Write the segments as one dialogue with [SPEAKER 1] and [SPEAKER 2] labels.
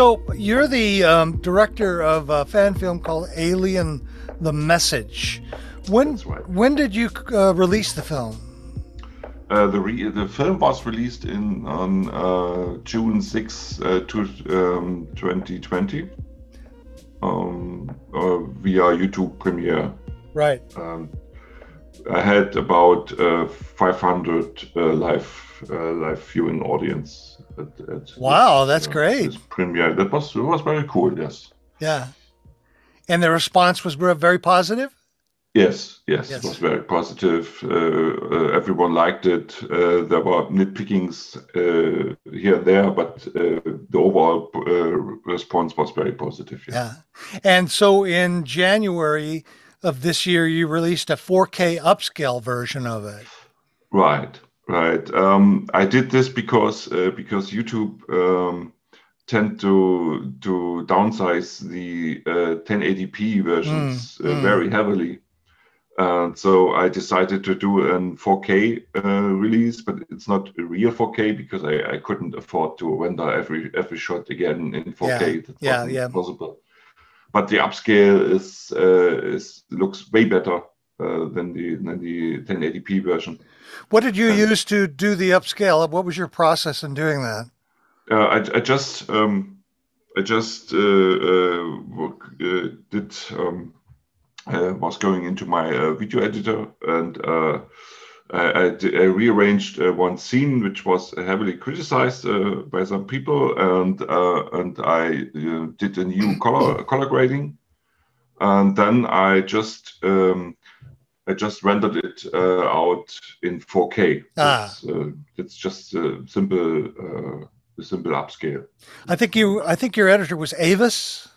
[SPEAKER 1] So you're the um, director of a fan film called Alien: The Message. When
[SPEAKER 2] right.
[SPEAKER 1] when did you uh, release the film?
[SPEAKER 2] Uh, the re- the film was released in on uh, June 6, uh, to, um, 2020 um, uh, via YouTube Premiere.
[SPEAKER 1] Right.
[SPEAKER 2] Um, I had about uh, 500 uh, live uh, live viewing audience. At, at
[SPEAKER 1] Wow,
[SPEAKER 2] this,
[SPEAKER 1] that's
[SPEAKER 2] uh,
[SPEAKER 1] great.
[SPEAKER 2] premiere. That was it was very cool. Yes.
[SPEAKER 1] Yeah. And the response was very positive.
[SPEAKER 2] Yes, yes,
[SPEAKER 1] Yes.
[SPEAKER 2] it was very positive. Uh, uh, everyone liked it. Uh, there were nitpickings uh, here and there, but uh, the overall uh, response was very positive. Yeah.
[SPEAKER 1] Yeah. And so in January of this year, you released a 4K upscale version of it.
[SPEAKER 2] Right, right. Um, I did this because uh, because YouTube um, tend to to downsize the uh, 1080p versions
[SPEAKER 1] Mm,
[SPEAKER 2] uh,
[SPEAKER 1] mm.
[SPEAKER 2] very heavily. And so I decided to do an 4K uh, release, but it's not a real 4K because I, I couldn't afford to render every every shot again in 4K. That
[SPEAKER 1] yeah,
[SPEAKER 2] wasn't
[SPEAKER 1] yeah.
[SPEAKER 2] possible. But the upscale is uh, is looks way better uh, than the than the 1080p version.
[SPEAKER 1] What did you
[SPEAKER 2] Yeah.
[SPEAKER 1] use to do the upscale? What was your process in doing that?
[SPEAKER 2] Uh, I, I just um, I just uh, uh, uh, did um, uh, was going into my uh, video editor and uh, I, I, I rearranged uh, one scene which was heavily criticized uh, by some people and uh, and I uh, did a new color color grading and then I just um, I just rendered it uh, out in 4K.
[SPEAKER 1] Ah.
[SPEAKER 2] It's, uh, it's just a simple uh, a simple upscale.
[SPEAKER 1] I think you. I think your editor was Avis.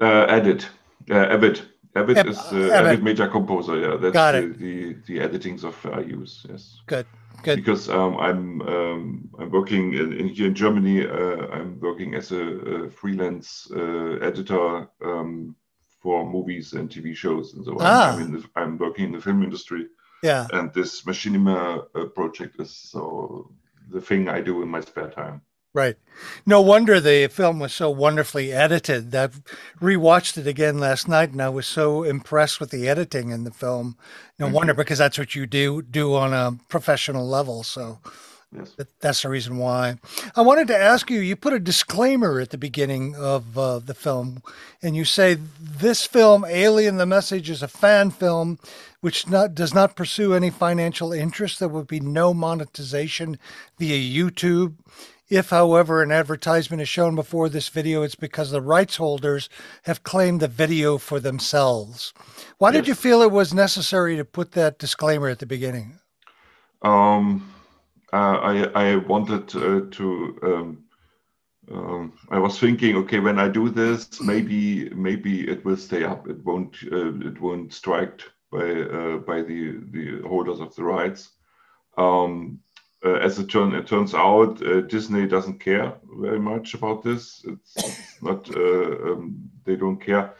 [SPEAKER 2] Uh, Edit, uh, Avid. Avid
[SPEAKER 1] Ab-
[SPEAKER 2] is uh,
[SPEAKER 1] Avid.
[SPEAKER 2] Avid Media Composer. Yeah, that's
[SPEAKER 1] Got
[SPEAKER 2] the,
[SPEAKER 1] it.
[SPEAKER 2] the the editings of I use. Yes,
[SPEAKER 1] Good. Good.
[SPEAKER 2] because um, I'm um, I'm working in, in here in Germany. Uh, I'm working as a, a freelance uh, editor um, for movies and TV shows and so on.
[SPEAKER 1] Ah.
[SPEAKER 2] I'm, in the, I'm working in the film industry,
[SPEAKER 1] Yeah.
[SPEAKER 2] and this Machinima uh, project is so the thing I do in my spare time.
[SPEAKER 1] Right. No wonder the film was so wonderfully edited. I rewatched it again last night, and I was so impressed with the editing in the film. No
[SPEAKER 2] Thank
[SPEAKER 1] wonder because that's what you do do on a professional level. So
[SPEAKER 2] Yes.
[SPEAKER 1] that, that's the reason why. I wanted to ask you. You put a disclaimer at the beginning of uh, the film, and you say this film, Alien: The Message, is a fan film which not does not pursue any financial interest. There would be no monetization via YouTube. If, however, an advertisement is shown before this video, it's because the rights holders have claimed the video for themselves. Why did you feel it was necessary to put that disclaimer at the beginning?
[SPEAKER 2] Um, uh, I I wanted uh, to. Um, um, I was thinking, okay, when I do this, maybe maybe it will stay up. It won't uh, it won't strike by uh, by the the holders of the rights. Um, as it turn it turns out, uh, Disney doesn't care very much about this. It's, it's not uh, um, they don't care.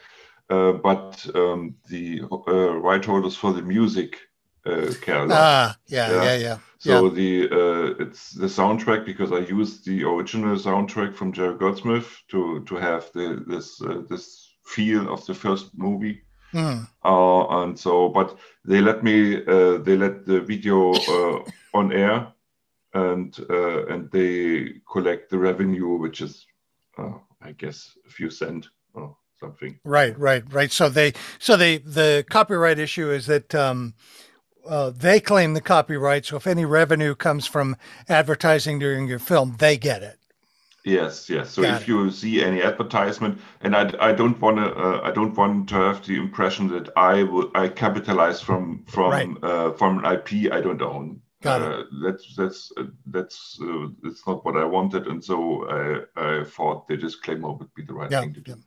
[SPEAKER 2] Uh, but um, the uh, right holders for the music uh, care a lot.
[SPEAKER 1] Ah, yeah,
[SPEAKER 2] Yeah.
[SPEAKER 1] yeah, yeah.
[SPEAKER 2] So the uh, it's the soundtrack because I used the original soundtrack from Jerry Goldsmith to to have the this uh, this feel of the first movie.
[SPEAKER 1] Mm,
[SPEAKER 2] Uh, and so, but they let me uh, they let the video uh, on air, and uh, and they collect the revenue, which is uh, I guess a few cent or something.
[SPEAKER 1] right, right, right. So they, so they, the copyright issue is that um, uh, they claim the copyright. So if any revenue comes from advertising during your film, they get it.
[SPEAKER 2] Yes, yes. So
[SPEAKER 1] Got
[SPEAKER 2] if you see any advertisement, and I, I don't want to uh, I don't want to have the impression that I will I capitalize from from
[SPEAKER 1] Right.
[SPEAKER 2] uh, from an IP I don't own.
[SPEAKER 1] Got it.
[SPEAKER 2] uh, That's that's uh, that's uh, that's not what I wanted, and so I I thought the disclaimer would be the right
[SPEAKER 1] Yeah,
[SPEAKER 2] thing to do.
[SPEAKER 1] yeah.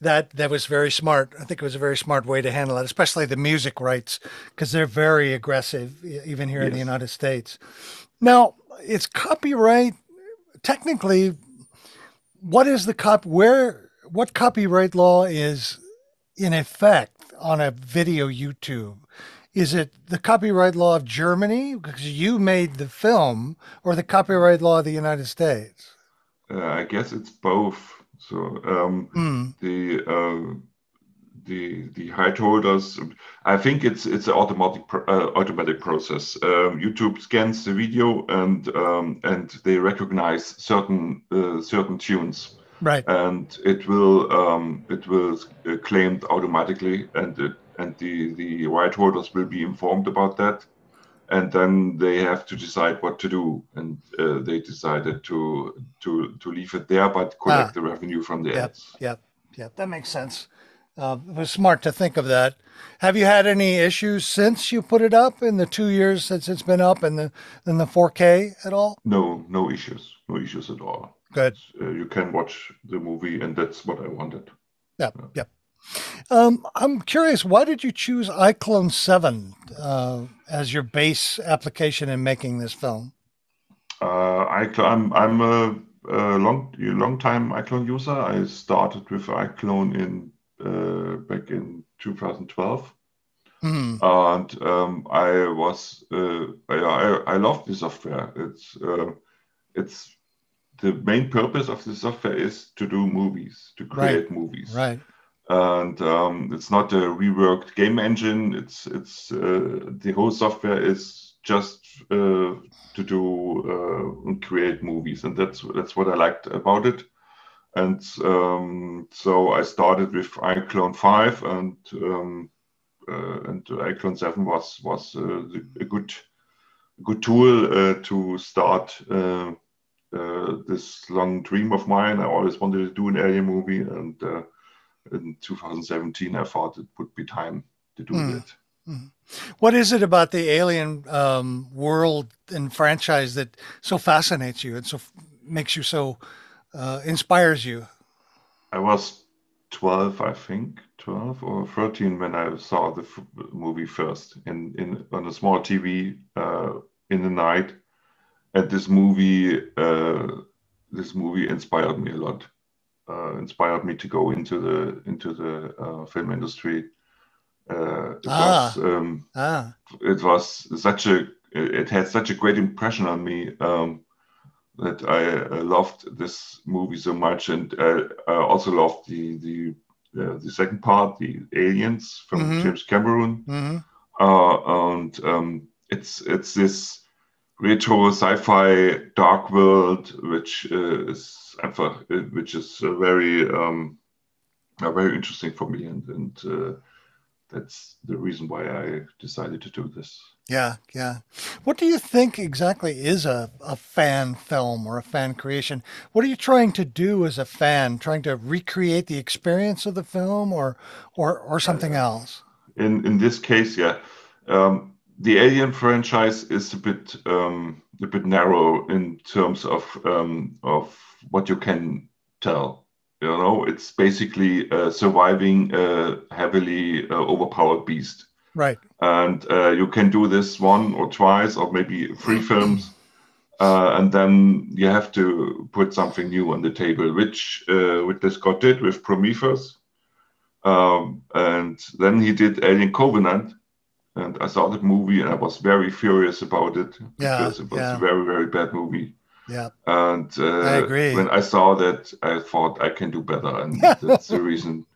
[SPEAKER 1] That that was very smart. I think it was a very smart way to handle it, especially the music rights, because they're very aggressive, even here in the United States. Now, it's copyright. Technically, what is the cop? Where what copyright law is in effect on a video YouTube? Is it the copyright law of Germany because you made the film, or the copyright law of the United States?
[SPEAKER 2] Uh, I guess it's both. So um,
[SPEAKER 1] Mm.
[SPEAKER 2] the uh, the the height holders. I think it's it's an automatic uh, automatic process. Um, YouTube scans the video and um, and they recognize certain uh, certain tunes,
[SPEAKER 1] Right.
[SPEAKER 2] and it will um, it will uh, claimed automatically, and it, and the the right holders will be informed about that, and then they have to decide what to do, and uh, they decided to to to leave it there, but collect
[SPEAKER 1] Ah.
[SPEAKER 2] the revenue from the
[SPEAKER 1] Yep.
[SPEAKER 2] ads.
[SPEAKER 1] Yep. Yep. That makes sense. Uh, it was smart to think of that. Have you had any issues since you put it up in the two years since it's been up in the in the 4K at all?
[SPEAKER 2] No, no issues, no issues at all.
[SPEAKER 1] Good.
[SPEAKER 2] Uh, you can watch the movie, and that's what I wanted.
[SPEAKER 1] Yep. Yep. Um, I'm curious, why did you choose iClone 7 uh, as your base application in making this film?
[SPEAKER 2] Uh, iClone, I'm I'm a, a long long time iClone user. I started with iClone in uh, back in 2012,
[SPEAKER 1] Hmm.
[SPEAKER 2] and um, I was uh, I, I I love the software. It's uh, it's the main purpose of the software is to do movies, to create movies.
[SPEAKER 1] Right.
[SPEAKER 2] And um, it's not a reworked game engine. It's it's uh, the whole software is just uh, to do uh, and create movies, and that's that's what I liked about it. And um, so I started with iClone five, and um, uh, and iClone seven was was uh, a good good tool uh, to start. This long dream of mine. I always wanted to do an alien movie, and in 2017, I thought it would be time to do it.
[SPEAKER 1] What is it about the Alien um, world and franchise that so fascinates you and so f- makes you so uh, inspires you?
[SPEAKER 2] I was 12, I think, 12 or 13 when I saw the f- movie first in, in on a small TV uh, in the night. And this movie, uh, this movie inspired me a lot. Uh, inspired me to go into the into the uh, film industry. Uh, it
[SPEAKER 1] Ah.
[SPEAKER 2] was um,
[SPEAKER 1] Ah,
[SPEAKER 2] it was such a it had such a great impression on me um, that I uh, loved this movie so much, and uh, I also loved the the uh, the second part, the Aliens from
[SPEAKER 1] Mhm.
[SPEAKER 2] James Cameron,
[SPEAKER 1] hmm
[SPEAKER 2] uh, and um, it's it's this retro sci-fi dark world which uh, is einfach, uh, which is uh, very um, uh, very interesting for me, and and uh, that's the reason why I decided to do this.
[SPEAKER 1] yeah, yeah. What do you think exactly is a, a fan film or a fan creation? What are you trying to do as a fan? Trying to recreate the experience of the film, or or or something else?
[SPEAKER 2] in in this case, yeah, um, the Alien franchise is a bit um, a bit narrow in terms of um, of what you can tell. You know, it's basically uh, surviving a heavily uh, overpowered beast,
[SPEAKER 1] Right.
[SPEAKER 2] and uh, you can do this one or twice or maybe three films. Uh, and then you have to put something new on the table, which uh, Ridley Scott did with Prometheus. Um, and then he did Alien Covenant, and I saw that movie and I was very furious about it
[SPEAKER 1] Yeah,
[SPEAKER 2] because it was
[SPEAKER 1] yeah.
[SPEAKER 2] a very very bad movie.
[SPEAKER 1] Yeah.
[SPEAKER 2] And uh,
[SPEAKER 1] I agree.
[SPEAKER 2] when I saw that, I thought I can do better, and that's the reason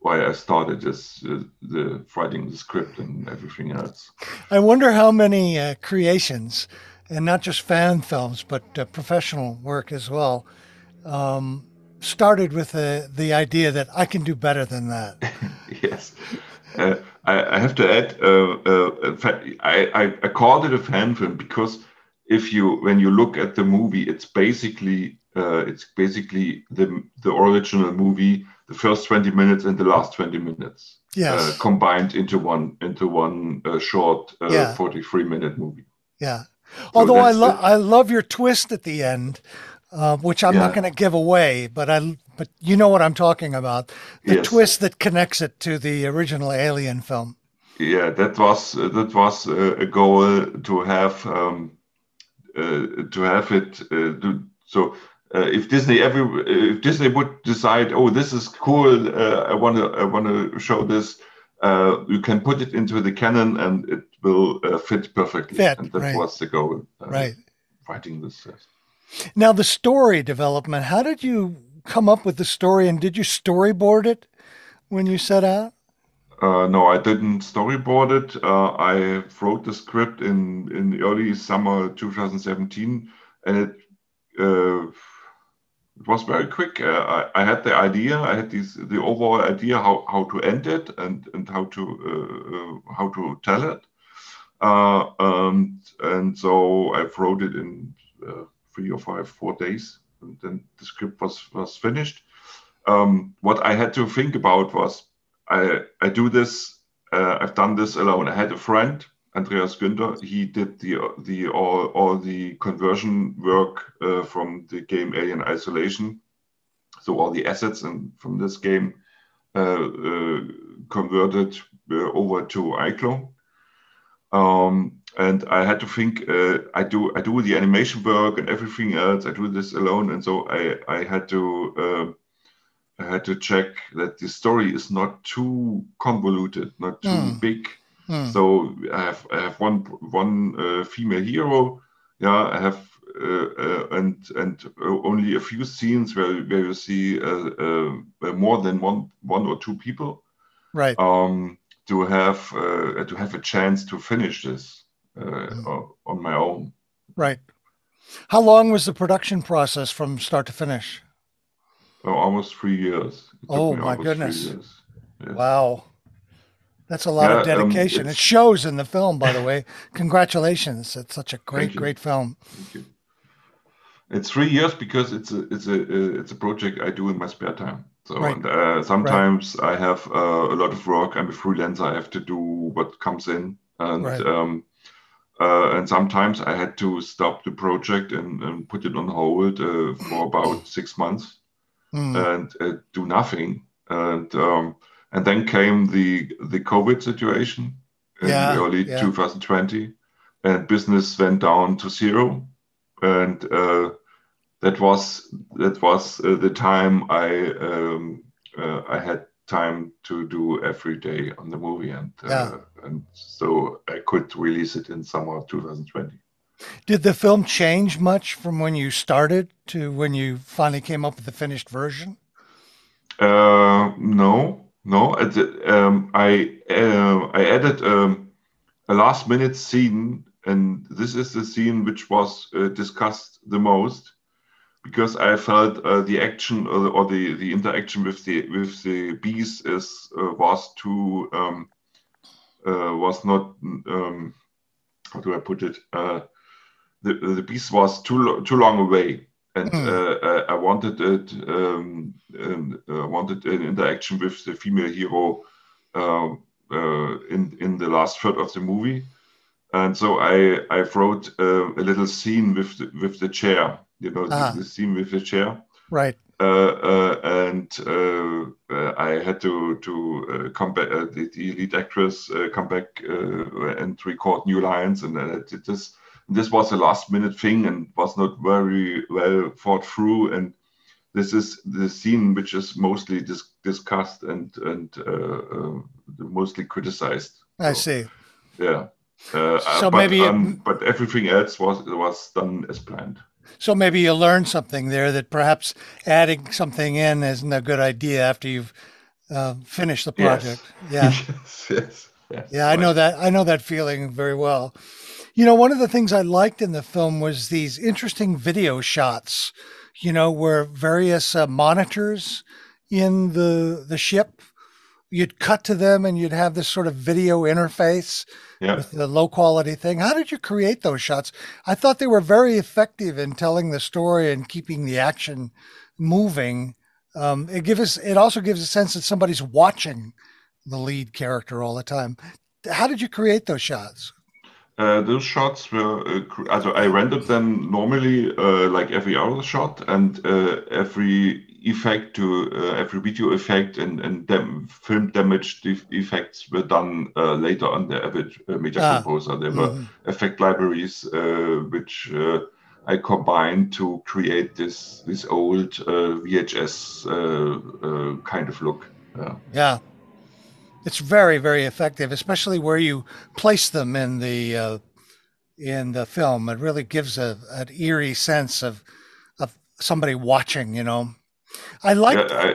[SPEAKER 2] why I started this uh, the writing the script and everything else.
[SPEAKER 1] I wonder how many uh, creations, and not just fan films, but uh, professional work as well, um, started with the, the idea that I can do better than that.
[SPEAKER 2] yes. Uh, I, I have to add, uh, uh, in fact, I, I, I called it a fan film because if you, when you look at the movie, it's basically, uh, it's basically the the original movie, the first twenty minutes and the last twenty minutes
[SPEAKER 1] Yes.
[SPEAKER 2] uh, combined into one into one uh, short uh,
[SPEAKER 1] Yeah.
[SPEAKER 2] forty three minute movie.
[SPEAKER 1] yeah. Although I,
[SPEAKER 2] that's
[SPEAKER 1] lo-
[SPEAKER 2] the-
[SPEAKER 1] I love your twist at the end, uh, which I'm not going to give away, but I but you know what I'm talking about. The
[SPEAKER 2] Yes.
[SPEAKER 1] twist that connects it to the original Alien film.
[SPEAKER 2] Yeah, that was uh, that was uh, a goal to have um, uh, to have it uh, so uh, if Disney every if Disney would decide, oh, this is cool, uh, I want to I want to show this, uh, you can put it into the canon and it will uh, fit perfectly.
[SPEAKER 1] Fit,
[SPEAKER 2] and that
[SPEAKER 1] right.
[SPEAKER 2] was the goal. uh,
[SPEAKER 1] Right.
[SPEAKER 2] Writing this.
[SPEAKER 1] Now, the story development, how did you come up with the story and did you storyboard it when you set out?
[SPEAKER 2] Uh, no, I didn't storyboard it. Uh, I wrote the script in in early summer 2017, and it uh, it was very quick. Uh, I, I had the idea. I had this the overall idea how, how to end it and and how to uh, how to tell it. Uh, and so I wrote it in three or five four days, and then the script was was finished. Um, what I had to think about was I I do this. Uh, I've done this alone. I had a friend, Andreas Günther. He did the the all all the conversion work uh, from the game Alien Isolation. So all the assets and from this game uh, uh, converted uh, over to iClo. Um, and I had to think. Uh, I do I do the animation work and everything else. I do this alone, and so I I had to. Uh, I had to check that the story is not too convoluted, not too
[SPEAKER 1] Hmm.
[SPEAKER 2] big.
[SPEAKER 1] Hmm.
[SPEAKER 2] So I have I have one one uh, female hero. Yeah, I have uh, uh, and and uh, only a few scenes where where you see uh, more than one one or two people.
[SPEAKER 1] Right.
[SPEAKER 2] Um, to have uh, to have a chance to finish this uh,
[SPEAKER 1] Hmm.
[SPEAKER 2] on my own.
[SPEAKER 1] Right. How long was the production process from start to finish?
[SPEAKER 2] Uh, almost three years. It
[SPEAKER 1] Oh, my goodness. Wow. That's a lot of
[SPEAKER 2] Yeah, um,
[SPEAKER 1] dedication. it shows in the film, by the way. Congratulations. It's such a great, great film.
[SPEAKER 2] Thank you. It's three years because it's a it's a uh, it's a project I do in my spare time. So
[SPEAKER 1] Right.
[SPEAKER 2] and, uh, sometimes I have uh, a lot of work. I'm a freelancer. I have to do what comes in, and
[SPEAKER 1] Right.
[SPEAKER 2] um, uh, and sometimes I had to stop the project and, and put it on hold uh, for about six months
[SPEAKER 1] Hmm.
[SPEAKER 2] and uh, do nothing. And um, and then came the the COVID situation in
[SPEAKER 1] Yeah,
[SPEAKER 2] early
[SPEAKER 1] yeah.
[SPEAKER 2] 2020, and business went down to zero, and uh, that was that was uh, the time I um, uh, I had time to do every day on the movie, and uh,
[SPEAKER 1] Yeah.
[SPEAKER 2] and so I could release it in summer 2020.
[SPEAKER 1] Did the film change much from when you started to when you finally came up with the finished version?
[SPEAKER 2] Uh, no, no. Um, I uh, I added um, a last minute scene, and this is the scene which was uh, discussed the most because I felt uh, the action or, the, or the, the interaction with the with the bees is uh, was too um, uh, was not um, how do I put it the the beast was too too long away and uh, I wanted it um, and, uh, wanted an interaction with the female hero uh, uh, in in the last third of the movie, and so I I wrote uh, a little scene with the, with the chair, you know, the-
[SPEAKER 1] Ah.
[SPEAKER 2] the, scene with the chair,
[SPEAKER 1] Right.
[SPEAKER 2] uh, uh, and uh, uh, I had to to uh, come back. Uh, the, the lead actress uh, come back uh, and record new lines, and then I did this. This was a last minute thing and was not very well thought through. And this is the scene which is mostly dis- discussed and and uh, uh, mostly criticized.
[SPEAKER 1] I
[SPEAKER 2] So,
[SPEAKER 1] see.
[SPEAKER 2] Yeah. Uh,
[SPEAKER 1] So
[SPEAKER 2] but,
[SPEAKER 1] maybe it-
[SPEAKER 2] um, but everything else was was done as planned.
[SPEAKER 1] So maybe you learned something there that perhaps adding something in isn't a good idea after you've uh, finished the
[SPEAKER 2] Yes.
[SPEAKER 1] project. Yeah.
[SPEAKER 2] yes, yes, yes.
[SPEAKER 1] Yeah, I know that. I know that feeling very well. You know, one of the things I liked in the film was these interesting video shots. You know, where various uh, monitors in the the ship, you'd cut to them and you'd have this sort of video interface
[SPEAKER 2] Yeah.
[SPEAKER 1] with the low quality thing. How did you create those shots? I thought they were very effective in telling the story and keeping the action moving. Um, it gives us. It also gives a sense that somebody's watching the lead character all the time. How did you create those shots?
[SPEAKER 2] Uh, those shots were, uh, also I rendered them normally uh, like every other shot, and uh, every effect to uh, every video effect and and film damage effects were done uh, later on the Avid uh, Media
[SPEAKER 1] Ah.
[SPEAKER 2] Composer. There were
[SPEAKER 1] Mhm.
[SPEAKER 2] effect libraries uh, which uh, I combined to create this this old uh, VHS uh, uh, kind of look. Yeah.
[SPEAKER 1] yeah. It's very very effective, especially where you place them in the uh, in the film. It really gives a an eerie sense of of somebody watching. You know, I like.
[SPEAKER 2] Yeah,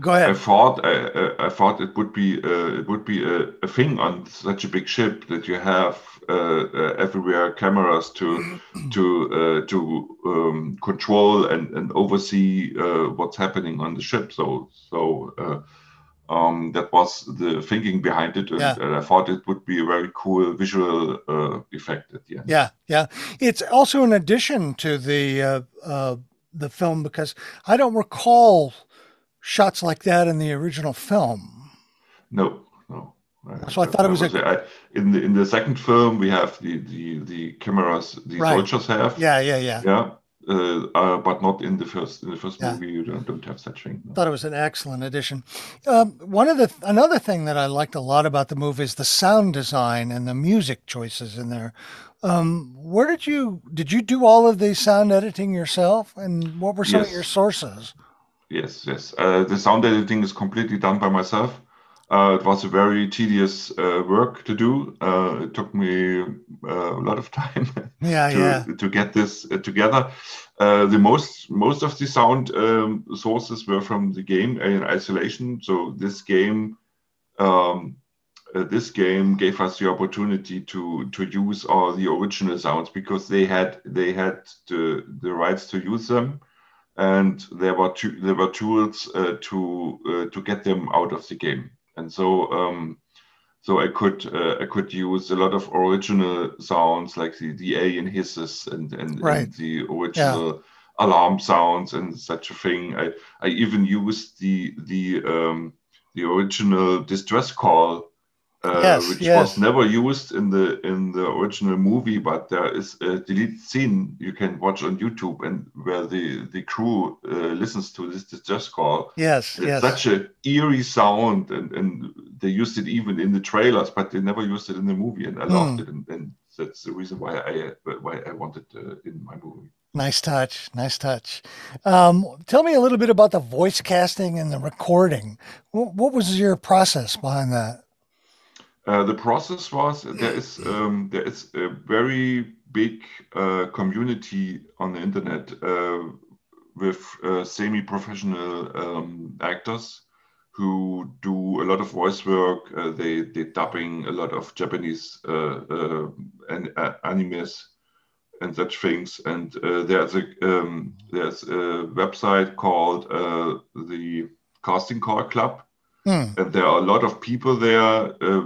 [SPEAKER 1] Go ahead.
[SPEAKER 2] I thought I, I thought it would be uh, it would be a, a thing on such a big ship that you have uh, uh, everywhere cameras to to uh, to um, control and, and oversee uh, what's happening on the ship. So so uh, um, that was the thinking behind it, and,
[SPEAKER 1] Yeah.
[SPEAKER 2] and I thought it would be a very cool visual uh, effect at the end.
[SPEAKER 1] Yeah, yeah. It's also an addition to the uh, uh, the film because I don't recall shots like that in the original film.
[SPEAKER 2] No, no.
[SPEAKER 1] So I thought it was a-
[SPEAKER 2] I- in the in the second film we have the the the cameras the
[SPEAKER 1] Right.
[SPEAKER 2] soldiers have.
[SPEAKER 1] Yeah, yeah, yeah.
[SPEAKER 2] Yeah, uh, uh, but not in the first in the first
[SPEAKER 1] Yeah.
[SPEAKER 2] movie. You don't, don't have such thing. no.
[SPEAKER 1] Thought it was an excellent addition. Um, one of the another thing that I liked a lot about the movie is the sound design and the music choices in there. Um, where did you did you do all of the sound editing yourself, and what were some of your sources?
[SPEAKER 2] Yes, yes. Uh, the sound editing is completely done by myself. Uh, it was a very tedious uh, work to do. Uh, it took me uh, a lot of time
[SPEAKER 1] Yeah,
[SPEAKER 2] to,
[SPEAKER 1] yeah,
[SPEAKER 2] to get this uh, together. Uh, the most most of the sound um, sources were from the game Alien Isolation. So this game, um, uh, this game gave us the opportunity to to use all the original sounds because they had they had the the rights to use them, and there were tu- there were tools uh, to uh, to get them out of the game. And so um, so I could uh, I could use a lot of original sounds like the, the alien hisses and and,
[SPEAKER 1] Right.
[SPEAKER 2] and the original alarm sounds and such a thing. I, I even used the the um, the original distress call, uh,
[SPEAKER 1] Yes,
[SPEAKER 2] which
[SPEAKER 1] yes.
[SPEAKER 2] was never used in the in the original movie, but there is a deleted scene you can watch on YouTube and where the the crew uh, listens to this distress call.
[SPEAKER 1] yes,
[SPEAKER 2] It's
[SPEAKER 1] yes.
[SPEAKER 2] such a eerie sound, and, and they used it even in the trailers, but they never used it in the movie, and I loved
[SPEAKER 1] Hmm.
[SPEAKER 2] it, and, and that's the reason why I why I wanted uh, in my movie.
[SPEAKER 1] Nice touch. Nice touch. Um, tell me a little bit about the voice casting and the recording. What, what was your process behind that?
[SPEAKER 2] Uh, the process was there is um, there is a very big uh, community on the internet uh, with uh, semi-professional um, actors who do a lot of voice work. Uh, they they dubbing a lot of Japanese an, uh, animes and such things. And there's a um, there's a website called the Casting Call Club And there are a lot of people there uh,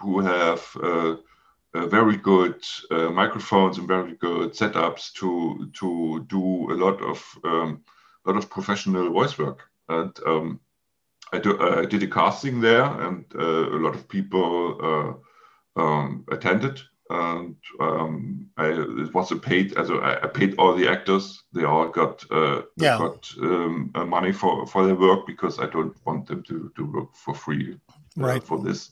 [SPEAKER 2] who have uh, uh, very good microphones and very good setups to to do a lot of um, lot of professional voice work. And um, I, do, I did a casting there, and a lot of people um, attended. And um, I, it was a paid, also I, I paid all the actors. They all got uh,
[SPEAKER 1] Yeah.
[SPEAKER 2] got um, uh, money for, for their work because I don't want them to, to work for free uh,
[SPEAKER 1] Right.
[SPEAKER 2] for this.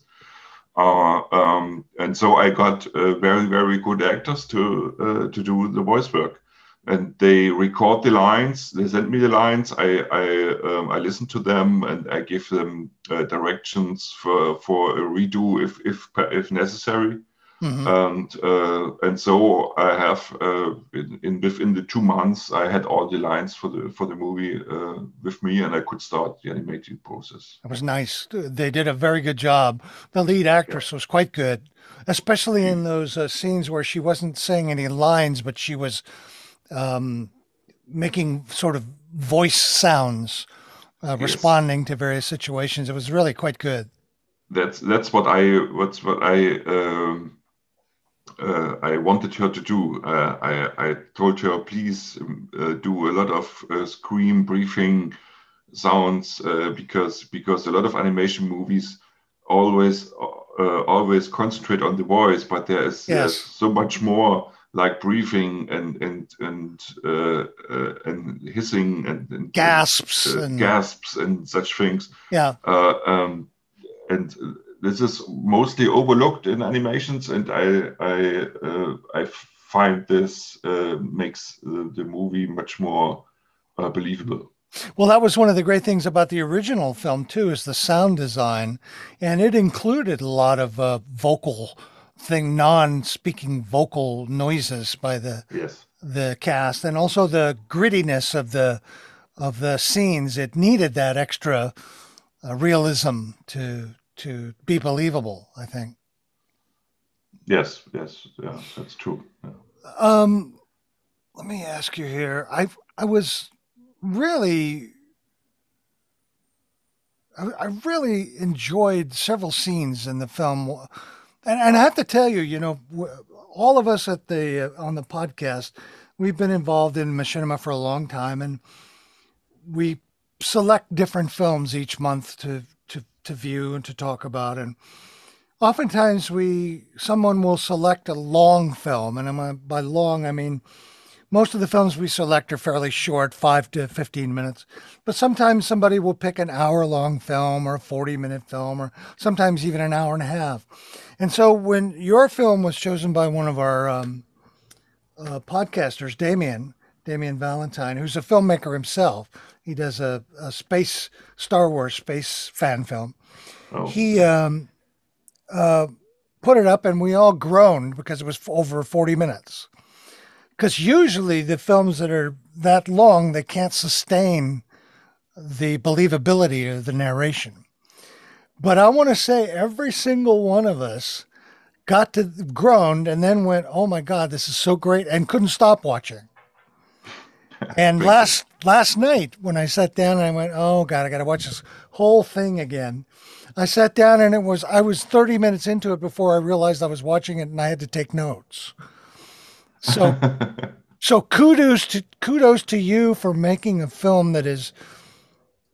[SPEAKER 2] Uh, um, and so I got uh, very very good actors to uh, to do the voice work, and they record the lines. They send me the lines. I I, um, I listen to them and I give them uh, directions for for a redo if if if necessary
[SPEAKER 1] Mhm.
[SPEAKER 2] and uh, and so I have uh, in, in within the two months I had all the lines for the for the movie uh, with me and I could start the animating process.
[SPEAKER 1] It was nice. They did a very good job. The lead actress was quite good, especially in those uh, scenes where she wasn't saying any lines, but she was um, making sort of voice sounds, uh,
[SPEAKER 2] Yes.
[SPEAKER 1] responding to various situations. It was really quite good.
[SPEAKER 2] That's that's what I what's what I um, uh, I wanted her to do. Uh, I I told her please um, uh, do a lot of uh, scream briefing sounds uh, because because a lot of animation movies always uh, always concentrate on the voice, but there is
[SPEAKER 1] Yes.
[SPEAKER 2] so much more like breathing and and and uh, uh, and hissing and, and
[SPEAKER 1] Gasps
[SPEAKER 2] uh,
[SPEAKER 1] and
[SPEAKER 2] gasps and such things.
[SPEAKER 1] yeah,
[SPEAKER 2] Uh, um, and this is mostly overlooked in animations, and I I uh, I find this uh, makes the, movie much more uh, believable.
[SPEAKER 1] Well, that was one of the great things about the original film too, is the sound design, and it included a lot of uh, vocal thing, non-speaking vocal noises by the
[SPEAKER 2] yes.
[SPEAKER 1] the cast, and also the grittiness of the of the scenes. It needed that extra uh, realism to to be believable. I think.
[SPEAKER 2] Yes, yes, yeah, that's true. Yeah.
[SPEAKER 1] Um, let me ask you here. I I was really. I, I really enjoyed several scenes in the film, and, and I have to tell you, you know, all of us at the uh, on the podcast, we've been involved in machinima for a long time, and we select different films each month to to view and to talk about, and oftentimes we someone will select a long film, and by long I mean most of the films we select are fairly short, five to 15 minutes. But sometimes somebody will pick an hour long film or a 40 minute film or sometimes even an hour and a half. And so when your film was chosen by one of our um, uh, podcasters, Damien, Damien Valentine, who's a filmmaker himself, he does a, a space, Star Wars space fan film. Oh. He um, uh, put it up and we all groaned because it was over 40 minutes because usually the films that are that long they can't sustain the believability of the narration but i want to say every single one of us got to groaned and then went oh my god this is so great and couldn't stop watching and last last night when i sat down and i went oh god i gotta watch this whole thing again i sat down and it was i was 30 minutes into it before i realized i was watching it and i had to take notes. So, so kudos to kudos to you for making a film that is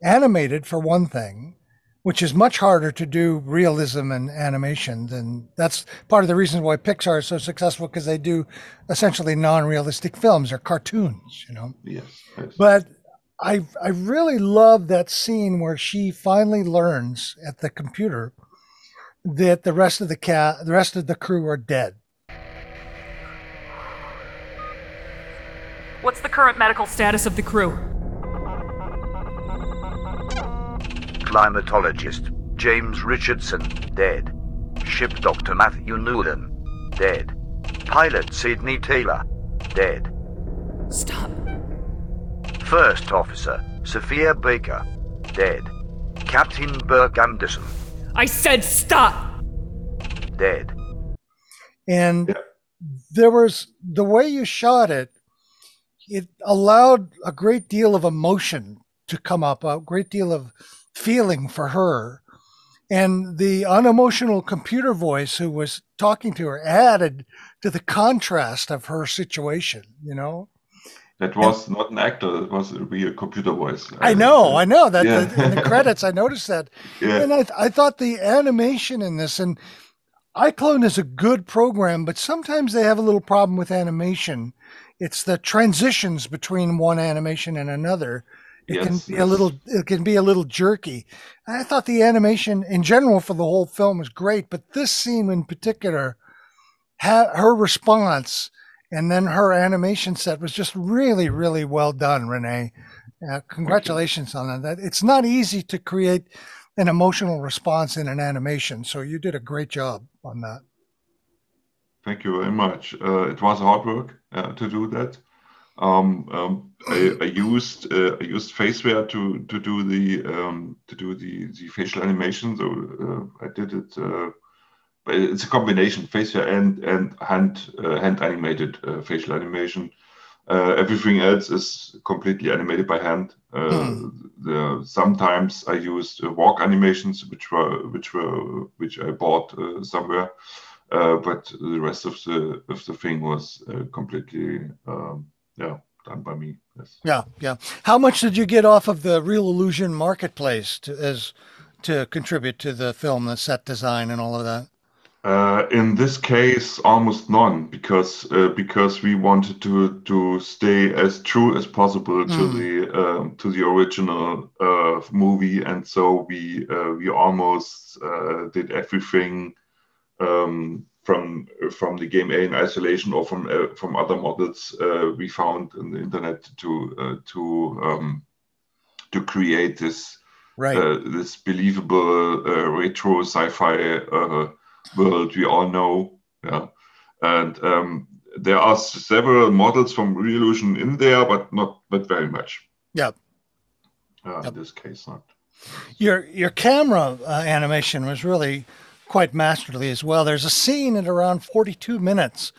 [SPEAKER 1] animated for one thing, which is much harder to do realism and animation than that's part of the reason why Pixar is so successful because they do essentially non-realistic films or cartoons, you know.
[SPEAKER 2] Yes. yes.
[SPEAKER 1] But I I really love that scene where she finally learns at the computer that the rest of the cat the rest of the crew are dead.
[SPEAKER 3] What's the current medical status of the crew?
[SPEAKER 4] Climatologist James Richardson, dead. Ship Doctor Matthew Newland, dead. Pilot Sidney Taylor, dead.
[SPEAKER 3] Stop.
[SPEAKER 4] First Officer Sophia Baker, dead. Captain Burke Anderson.
[SPEAKER 3] I said stop!
[SPEAKER 4] Dead.
[SPEAKER 1] And there was the way you shot it it allowed a great deal of emotion to come up, a great deal of feeling for her. And the unemotional computer voice who was talking to her added to the contrast of her situation, you know?
[SPEAKER 2] That was and, not an actor, it was a real computer voice.
[SPEAKER 1] I know, I know that yeah. the, in the credits, I noticed that. Yeah. And I, I thought the animation in this, and iClone is a good program, but sometimes they have a little problem with animation it's the transitions between one animation and another. It yes, can be a little it can be a little jerky. I thought the animation in general for the whole film was great, but this scene in particular, her response and then her animation set was just really, really well done, Renee. Uh, congratulations on that. It's not easy to create an emotional response in an animation, so you did a great job on that.
[SPEAKER 2] Thank you very much. Uh, it was hard work uh, to do that. Um, um, I, I, used uh, I used Faceware to to do the um, to do the, the facial animation. So uh, I did it. Uh, but it's a combination Faceware and and hand uh, hand animated facial animation. everything else is completely animated by hand. Mm. The, sometimes I used walk animations, which were which were which I bought somewhere. Uh, but the rest of the of the thing was uh, completely um, yeah done by me. Yes.
[SPEAKER 1] Yeah, yeah. How much did you get off of the Reallusion marketplace to, as to contribute to the film, the set design, and all of that?
[SPEAKER 2] Uh, in this case, almost none, because uh, because we wanted to to stay as true as possible to mm. the um, to the original uh, movie, and so we uh, we almost uh, did everything um, from from the game Alien Isolation or from uh, from other models uh, we found on the internet to uh, to um, to create this
[SPEAKER 1] Right.
[SPEAKER 2] uh, this believable uh, retro sci-fi uh, world we all know. Yeah, and um, there are several models from Reallusion in there, but not not very much.
[SPEAKER 1] Yep.
[SPEAKER 2] Uh,
[SPEAKER 1] Yep.
[SPEAKER 2] In this case, not.
[SPEAKER 1] Your your camera uh, animation was really quite masterly as well. There's a scene at around 42 minutes,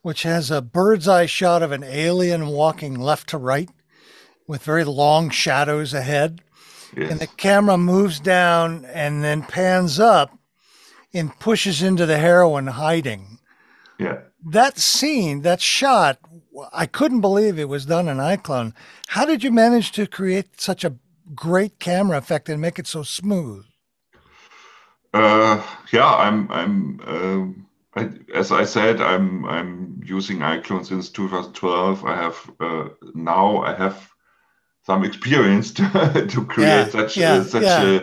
[SPEAKER 1] which has a bird's eye shot of an alien walking left to right, with very long shadows ahead,
[SPEAKER 2] Yes.
[SPEAKER 1] and the camera moves down and then pans up and pushes into the heroine hiding.
[SPEAKER 2] yeah.
[SPEAKER 1] That scene, that shot, I couldn't believe it was done in iClone. How did you manage to create such a great camera effect and make it so smooth?
[SPEAKER 2] Uh, yeah, I'm. I'm. Um, I, as I said, I'm. I'm using iClone since 2012. I have uh, now. I have some experience to, to create
[SPEAKER 1] Yeah,
[SPEAKER 2] such
[SPEAKER 1] yeah,
[SPEAKER 2] uh, such
[SPEAKER 1] yeah.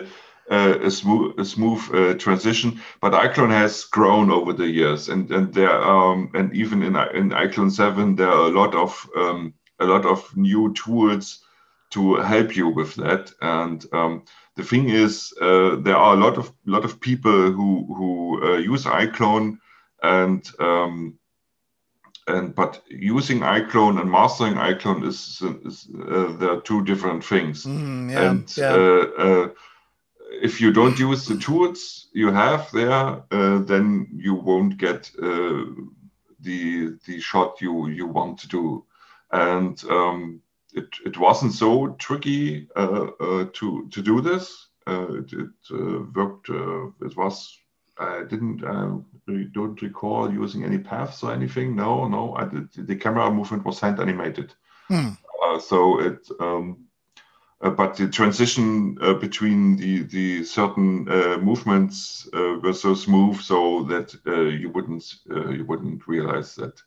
[SPEAKER 2] a, a, smooth a smooth uh, transition. But iClone has grown over the years, and and there um and even in in iClone 7 there are a lot of um, a lot of new tools to help you with that and. Um, the thing is, uh, there are a lot of lot of people who who uh, use iClone, and um, and but using iClone and mastering iClone is, is uh, there are two different things.
[SPEAKER 1] Mm, yeah,
[SPEAKER 2] and
[SPEAKER 1] yeah.
[SPEAKER 2] uh, uh, if you don't use the tools you have there, uh, then you won't get uh, the the shot you you want to do, and um, it, it wasn't so tricky uh, uh, to to do this. Uh, it it uh, worked. Uh, it was. I didn't. I don't recall using any paths or anything. No, no. I did. The camera movement was hand animated.
[SPEAKER 1] Hmm.
[SPEAKER 2] Uh, so it. Um, uh, but the transition uh, between the the certain uh, movements uh, were so smooth, so that uh, you wouldn't uh, you wouldn't realize that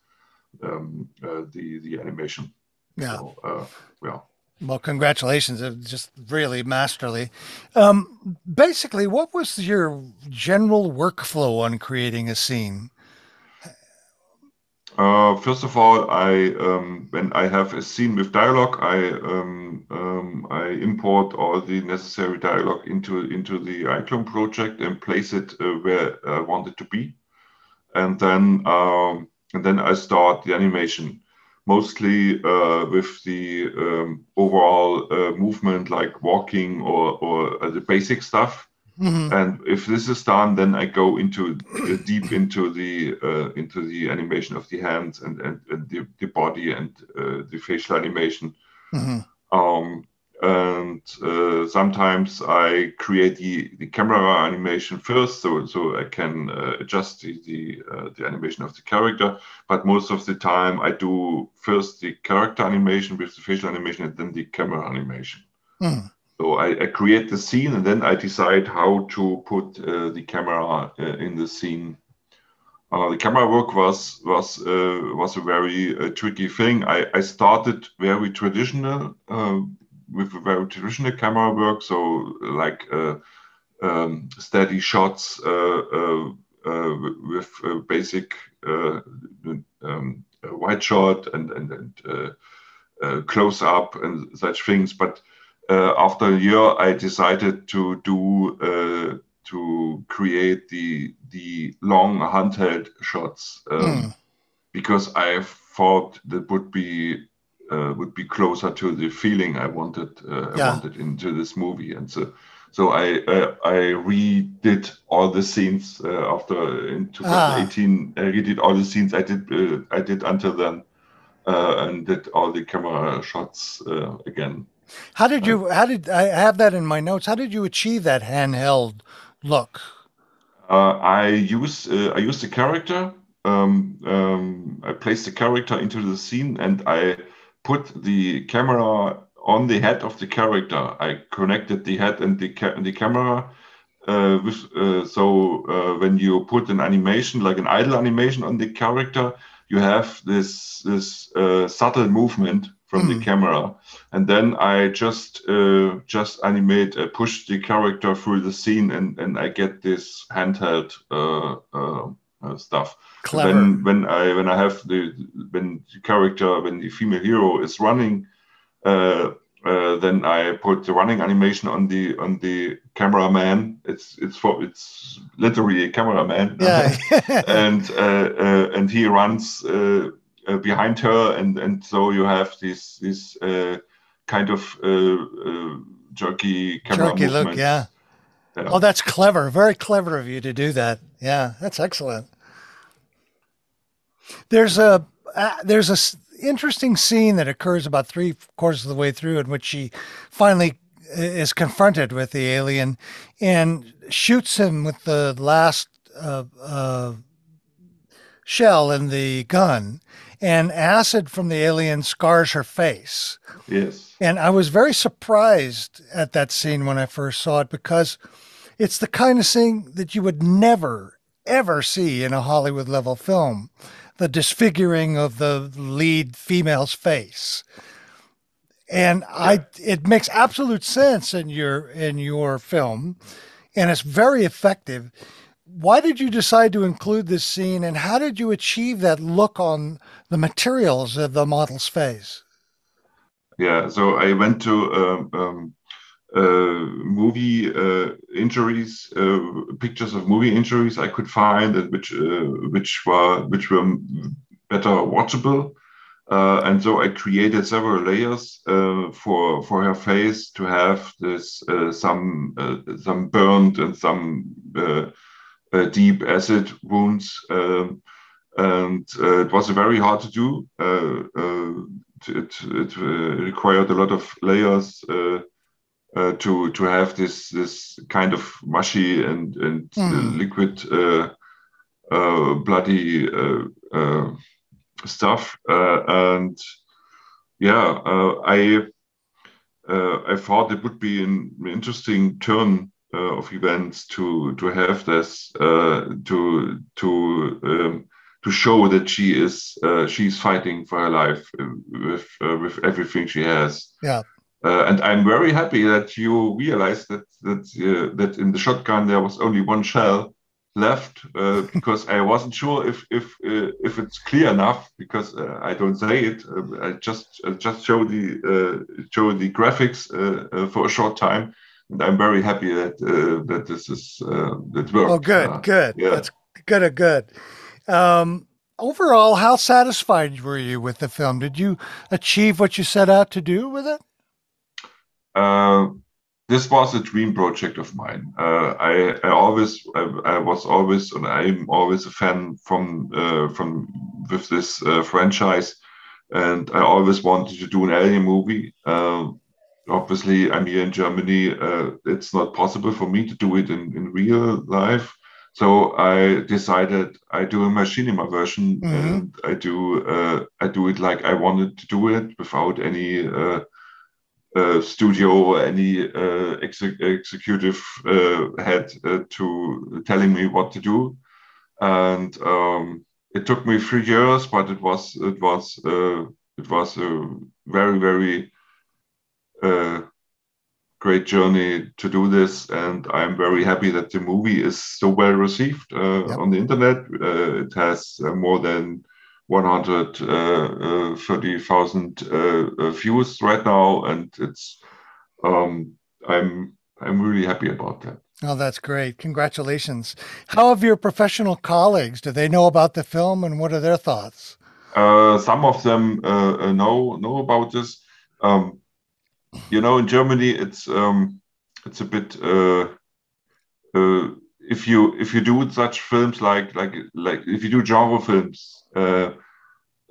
[SPEAKER 2] um, uh, the the animation.
[SPEAKER 1] Yeah.
[SPEAKER 2] So, uh, yeah.
[SPEAKER 1] Well, congratulations. It was just really masterly. Um, basically, what was your general workflow on creating a scene?
[SPEAKER 2] Uh, first of all, I um, when I have a scene with dialogue, I um, um, I import all the necessary dialogue into into the iClone project and place it uh, where I want it to be, and then um, and then I start the animation, mostly uh, with the um, overall uh, movement like walking or or uh, the basic stuff.
[SPEAKER 1] Mhm.
[SPEAKER 2] And if this is done, then I go into uh, deep into the uh, into the animation of the hands and and, and the, the body and uh, the facial animation.
[SPEAKER 1] Mhm.
[SPEAKER 2] Um, and uh, sometimes I create the, the camera animation first, so so I can uh, adjust the the, uh, the animation of the character. But most of the time, I do first the character animation with the facial animation, and then the camera animation.
[SPEAKER 1] Mhm.
[SPEAKER 2] So I, I create the scene and then I decide how to put uh, the camera uh, in the scene. Uh, the camera work was was uh, was a very uh, tricky thing. I, I started very traditional with a very traditional camera work, so like uh, um, steady shots uh, uh, uh, with uh, basic uh, um, wide shot and and, and uh, uh, close up and such things, but uh, after a year, I decided to do uh, to create the the long handheld shots um,
[SPEAKER 1] Mm.
[SPEAKER 2] because I thought that would be uh, would be closer to the feeling I wanted uh,
[SPEAKER 1] Yeah.
[SPEAKER 2] I wanted into this movie, and so so I uh, I redid all the scenes uh, after in 2018. I redid all the scenes I did uh, I did until then. Uh, and did all the camera shots uh, again.
[SPEAKER 1] How did you? How did I have that in my notes? How did you achieve that handheld look?
[SPEAKER 2] Uh, I use uh, I use the character. Um, um, I place the character into the scene, and I put the camera on the head of the character. I connected the head and the ca- the camera. Uh, with, uh, so uh, when you put an animation like an idle animation on the character, you have this this uh, subtle movement from the
[SPEAKER 1] Mm.
[SPEAKER 2] camera, and then I just uh, just animate, uh, push the character through the scene, and and I get this handheld uh, stuff.
[SPEAKER 1] Clever.
[SPEAKER 2] When when I when I have the when the character when the female hero is running, uh, uh, then I put the running animation on the on the cameraman. It's it's for it's literally a cameraman.
[SPEAKER 1] yeah.
[SPEAKER 2] and uh, uh, and he runs uh, uh, behind her, and and so you have this this uh, kind of jerky camera
[SPEAKER 1] Jerky look, yeah. Oh, that's clever. Very clever of you to do that. Yeah, that's excellent. There's a uh, there's a s- interesting scene that occurs about three quarters of the way through in which she finally is confronted with the alien and shoots him with the last uh, uh, shell in the gun, and acid from the alien scars her face.
[SPEAKER 2] Yes.
[SPEAKER 1] And I was very surprised at that scene when I first saw it because it's the kind of thing that you would never, ever see in a Hollywood level film the disfiguring of the lead female's face. And I, it makes absolute sense in your in your film, and it's very effective. Why did you decide to include this scene, and how did you achieve that look on the materials of the model's face?
[SPEAKER 2] Yeah. So I went to um, um, movie uh, injuries, uh, pictures of movie injuries I could find, and which uh, which were which were better watchable. Uh, and so I created several layers uh, for for her face to have this uh, some uh, some burned and some uh, uh, deep acid wounds, um, and uh, it was very hard to do. Uh, uh, it it uh, required a lot of layers uh, to to have this this kind of mushy and and
[SPEAKER 1] Hmm.
[SPEAKER 2] liquid uh, uh, bloody uh, uh, stuff uh, and yeah uh, I uh, I thought it would be an interesting turn uh, of events to to have this uh, to to um, to show that she is uh, she's fighting for her life with uh, with everything she has.
[SPEAKER 1] Yeah.
[SPEAKER 2] Uh, and I'm very happy that you realized that that uh, that in the shotgun there was only one shell left uh, because I wasn't sure if if uh, if it's clear enough because uh, I don't say it. Uh, I just I just show the uh, show the graphics uh, uh, for a short time, and I'm very happy that uh, that this is uh, that worked.
[SPEAKER 1] Oh, good, good.
[SPEAKER 2] yeah.
[SPEAKER 1] That's good, good. Um, overall, how satisfied were you with the film? Did you achieve what you set out to do with it?
[SPEAKER 2] Uh, this was a dream project of mine. Uh, I, I always, I, I was always, and I'm always a fan from uh, from with this uh, franchise, and I always wanted to do an alien movie. Uh, obviously, I'm here in Germany. Uh, it's not possible for me to do it in, in real life. So I decided I do a machinima version,
[SPEAKER 1] Mhm.
[SPEAKER 2] and I do uh, I do it like I wanted to do it without any. Uh, studio or any uh, exe- executive uh, head uh, to telling me what to do, and um, it took me three years, but it was it was uh, it was a very very uh, great journey to do this, and I'm very happy that the movie is so well received uh,
[SPEAKER 1] Yep.
[SPEAKER 2] on the internet. Uh, it has uh, more than 130,000 uh, uh, views right now, and it's um, I'm I'm really happy about that.
[SPEAKER 1] Oh, that's great. Congratulations. How have your professional colleagues? Do they know about the film and what are their thoughts?
[SPEAKER 2] Uh, some of them uh, uh, know know about this. Um, you know, in Germany, it's um, it's a bit uh, uh, if you if you do such films like like like if you do genre films, uh,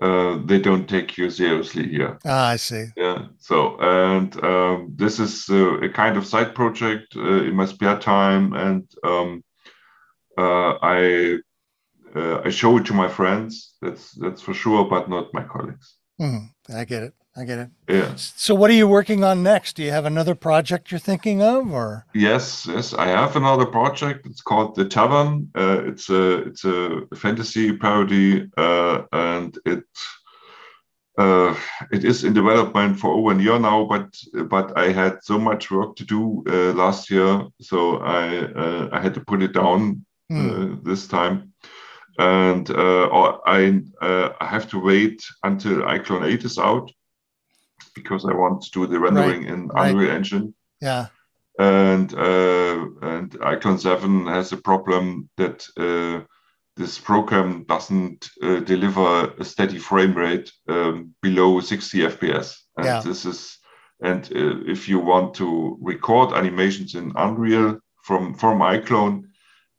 [SPEAKER 2] uh, they don't take you seriously here.
[SPEAKER 1] Ah, I see.
[SPEAKER 2] Yeah. So, and um, this is uh, a kind of side project uh, in my spare time, and um, uh, I uh, I show it to my friends. That's that's for sure, but not my colleagues.
[SPEAKER 1] Mhm. I get it. I get it.
[SPEAKER 2] Yeah.
[SPEAKER 1] So, what are you working on next? Do you have another project you're thinking of, or?
[SPEAKER 2] Yes. Yes. I have another project. It's called The Tavern. Uh, it's a it's a fantasy parody, uh, and it. Uh, it is in development for over a year now, but but I had so much work to do uh, last year, so I uh, I had to put it down uh, this time. and uh, I uh, I have to wait until iClone 8 is out because I want to do the rendering in
[SPEAKER 1] right.
[SPEAKER 2] Unreal Engine.
[SPEAKER 1] Yeah.
[SPEAKER 2] And uh, and iClone 7 has a problem that uh, this program doesn't uh, deliver a steady frame rate um, below 60 FPS. And
[SPEAKER 1] Yeah.
[SPEAKER 2] this is and uh, if you want to record animations in Unreal from from iClone,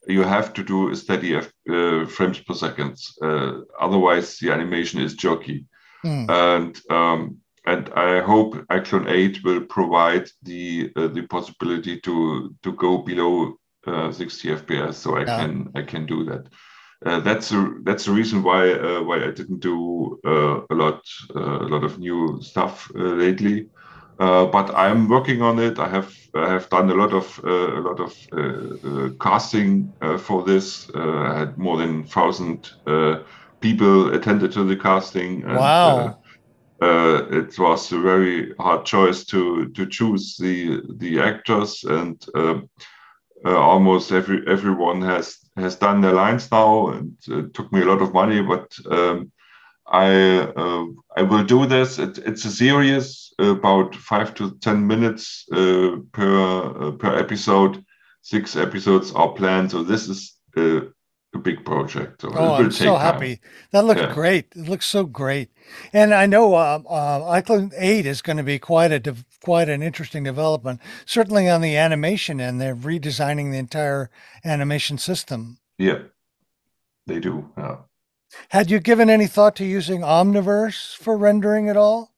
[SPEAKER 2] you have to do a steady F, uh, frames per second. Uh, otherwise, the animation is jerky.
[SPEAKER 1] Hmm.
[SPEAKER 2] And um, and I hope iClone 8 will provide the uh, the possibility to to go below uh, 60 FPS, so I
[SPEAKER 1] Yeah.
[SPEAKER 2] can I can do that. Uh, that's a, that's the reason why uh, why I didn't do uh, a lot uh, a lot of new stuff uh, lately. Uh, but I'm working on it. I have I have done a lot of uh, a lot of casting uh, for this. Uh, I had more than thousand uh, people attended to the casting. And,
[SPEAKER 1] Wow.
[SPEAKER 2] Uh, uh, it was a very hard choice to to choose the the actors, and um, uh, almost every everyone has has done their lines now, and it took me a lot of money, but. Um, I uh, I will do this. It, it's a series about five to ten minutes uh, per uh, per episode. Six episodes are planned, so this is uh, a big project. So
[SPEAKER 1] Oh, I'm so
[SPEAKER 2] time.
[SPEAKER 1] happy. That looks
[SPEAKER 2] Yeah.
[SPEAKER 1] great. It looks so great. And I know uh, uh, iClone 8 is going to be quite a quite an interesting development. Certainly on the animation end, they're redesigning the entire animation system.
[SPEAKER 2] Yeah, they do. Yeah.
[SPEAKER 1] Had you given any thought to using Omniverse for rendering at all?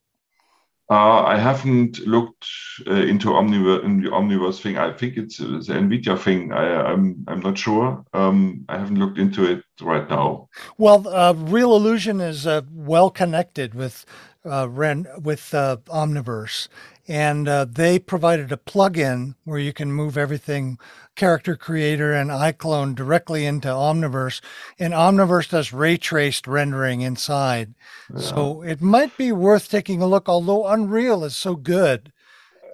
[SPEAKER 2] Uh, I haven't looked uh, into Omniverse, in the Omniverse thing. I think it's, uh, the Nvidia thing. I, I'm I'm not sure. Um, I haven't looked into it right now.
[SPEAKER 1] Well, uh, Reallusion is well connected with uh, Ren with uh, Omniverse, and uh, they provided a plugin where you can move everything, Character Creator and iClone, directly into Omniverse, and Omniverse does ray traced rendering inside. So it might be worth taking a look. Although Unreal is so good,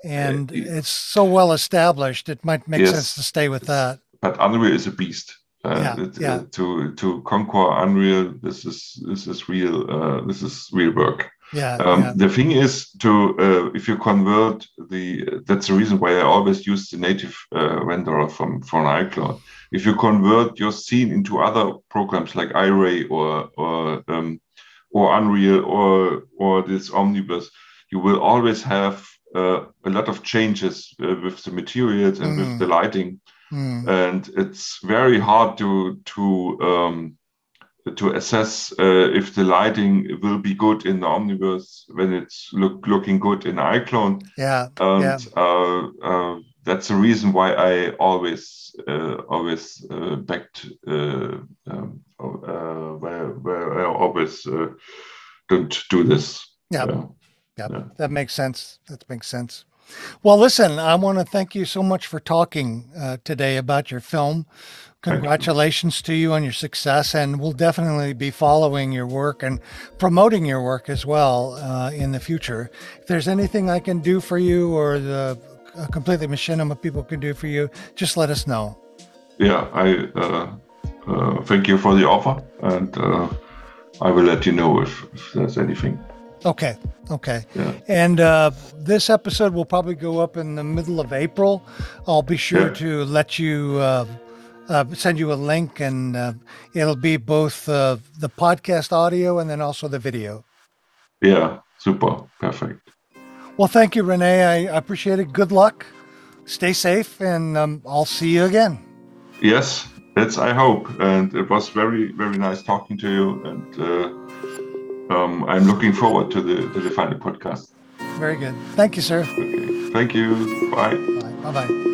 [SPEAKER 1] and
[SPEAKER 2] y-
[SPEAKER 1] it's so well established, it might make
[SPEAKER 2] Yes.
[SPEAKER 1] sense to stay with that.
[SPEAKER 2] But Unreal is a beast. Uh,
[SPEAKER 1] Yeah,
[SPEAKER 2] it-
[SPEAKER 1] yeah.
[SPEAKER 2] uh, to to conquer Unreal, this is this is real. Uh, this is real work.
[SPEAKER 1] Yeah,
[SPEAKER 2] Um,
[SPEAKER 1] yeah.
[SPEAKER 2] The thing is to uh, if you convert the that's the reason why I always use the native uh, renderer from from iClone. If you convert your scene into other programs like iRay or or um, or Unreal or or this Omniverse, you will always have uh, a lot of changes uh, with the materials and
[SPEAKER 1] Mm.
[SPEAKER 2] with the lighting,
[SPEAKER 1] Hmm.
[SPEAKER 2] and it's very hard to to um, to assess uh, if the lighting will be good in the Omniverse when it's look, looking good in iClone.
[SPEAKER 1] yeah.
[SPEAKER 2] And
[SPEAKER 1] Yeah.
[SPEAKER 2] uh, uh, that's the reason why I always uh, always uh, backed uh, um, uh, where, where I always uh, don't do this.
[SPEAKER 1] Yeah. Yep,
[SPEAKER 2] Yeah.
[SPEAKER 1] that makes sense. That makes sense. Well, listen, I want to thank you so much for talking uh, today about your film. Congratulations to you on your success, and we'll definitely be following your work and promoting your work as well uh, in the future. If there's anything I can do for you or the uh, completely machinima people can do for you, just let us know.
[SPEAKER 2] yeah, I uh, uh, thank you for the offer, and uh, I will let you know if, if there's anything.
[SPEAKER 1] Okay. Okay.
[SPEAKER 2] Yeah.
[SPEAKER 1] And uh, this episode will probably go up in the middle of April. I'll be sure
[SPEAKER 2] Yeah.
[SPEAKER 1] to let you uh, uh, send you a link, and uh, it'll be both uh, the podcast audio and then also the video.
[SPEAKER 2] Yeah, super, perfect.
[SPEAKER 1] Well, thank you, Renee. I appreciate it. Good luck. Stay safe, and um, I'll see you again.
[SPEAKER 2] Yes, that's I hope, and it was very very nice talking to you, and uh, um, I'm looking forward to the to the final podcast.
[SPEAKER 1] Very good. Thank you, sir.
[SPEAKER 2] Okay, thank you. Bye.
[SPEAKER 1] Bye bye.